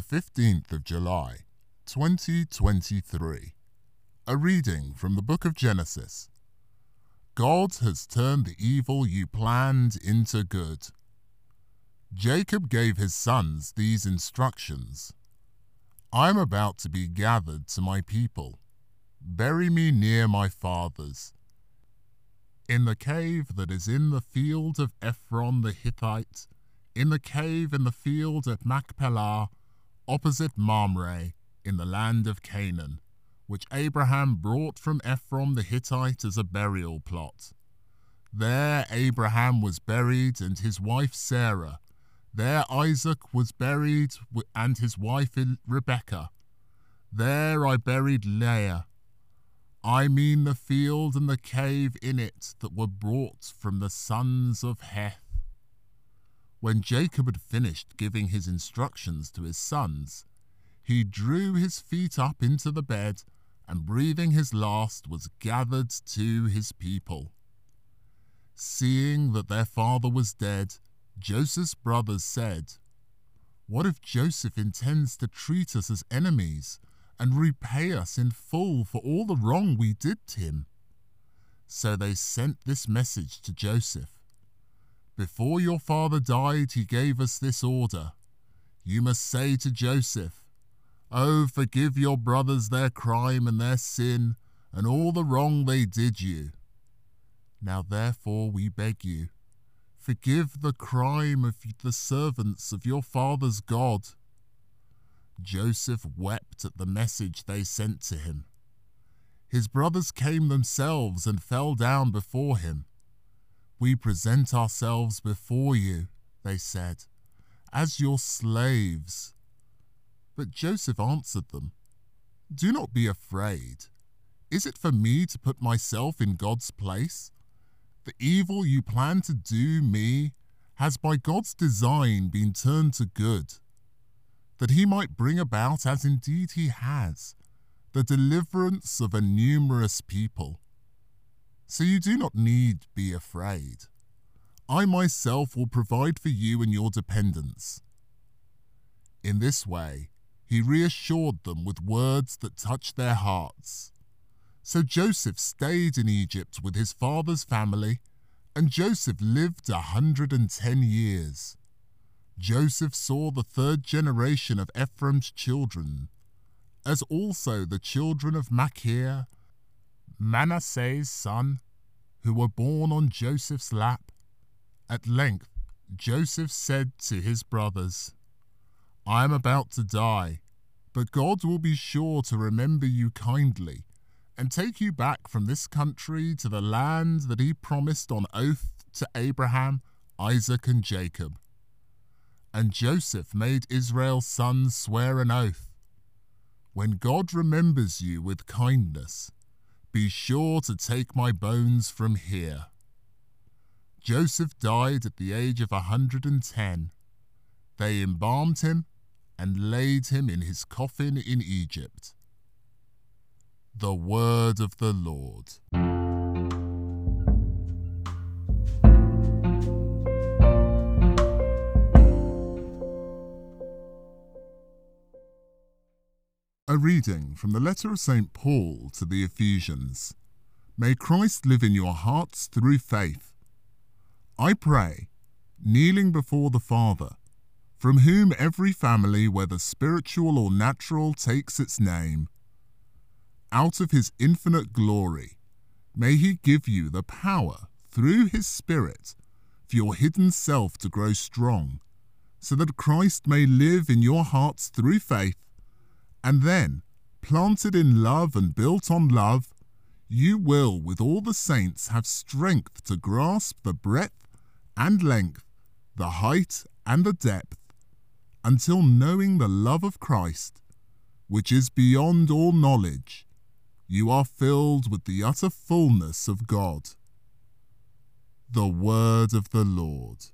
15th of July, 2023. A reading from the book of Genesis. God has turned the evil you planned into good. Jacob gave his sons these instructions I am about to be gathered to my people. Bury me near my fathers. In the cave that is in the field of Ephron the Hittite, in the cave in the field at Machpelah, opposite Mamre, in the land of Canaan, which Abraham brought from Ephron the Hittite as a burial plot. There Abraham was buried, and his wife Sarah. There Isaac was buried, and his wife Rebekah. There I buried Leah. I mean the field and the cave in it that were brought from the sons of Heth. When Jacob had finished giving his instructions to his sons, he drew his feet up into the bed and breathing his last was gathered to his people. Seeing that their father was dead, Joseph's brothers said, What if Joseph intends to treat us as enemies and repay us in full for all the wrong we did to him? So they sent this message to Joseph before your father died, he gave us this order. You must say to Joseph, Oh, forgive your brothers their crime and their sin, and all the wrong they did you. Now therefore we beg you, forgive the crime of the servants of your father's God. Joseph wept at the message they sent to him. His brothers came themselves and fell down before him. We present ourselves before you, they said, as your slaves. But Joseph answered them, Do not be afraid. Is it for me to put myself in God's place? The evil you plan to do me has by God's design been turned to good, that he might bring about, as indeed he has, the deliverance of a numerous people so you do not need be afraid. I myself will provide for you and your dependents. In this way, he reassured them with words that touched their hearts. So Joseph stayed in Egypt with his father's family, and Joseph lived a hundred and ten years. Joseph saw the third generation of Ephraim's children, as also the children of Machir Manasseh's son, who were born on Joseph's lap. At length, Joseph said to his brothers, I am about to die, but God will be sure to remember you kindly and take you back from this country to the land that he promised on oath to Abraham, Isaac, and Jacob. And Joseph made Israel's sons swear an oath. When God remembers you with kindness, be sure to take my bones from here. Joseph died at the age of a 110. They embalmed him and laid him in his coffin in Egypt. The word of the Lord. Reading from the letter of St. Paul to the Ephesians. May Christ live in your hearts through faith. I pray, kneeling before the Father, from whom every family, whether spiritual or natural, takes its name. Out of his infinite glory, may he give you the power, through his Spirit, for your hidden self to grow strong, so that Christ may live in your hearts through faith and then, planted in love and built on love, you will, with all the saints, have strength to grasp the breadth and length, the height and the depth, until knowing the love of Christ, which is beyond all knowledge, you are filled with the utter fullness of God. The Word of the Lord.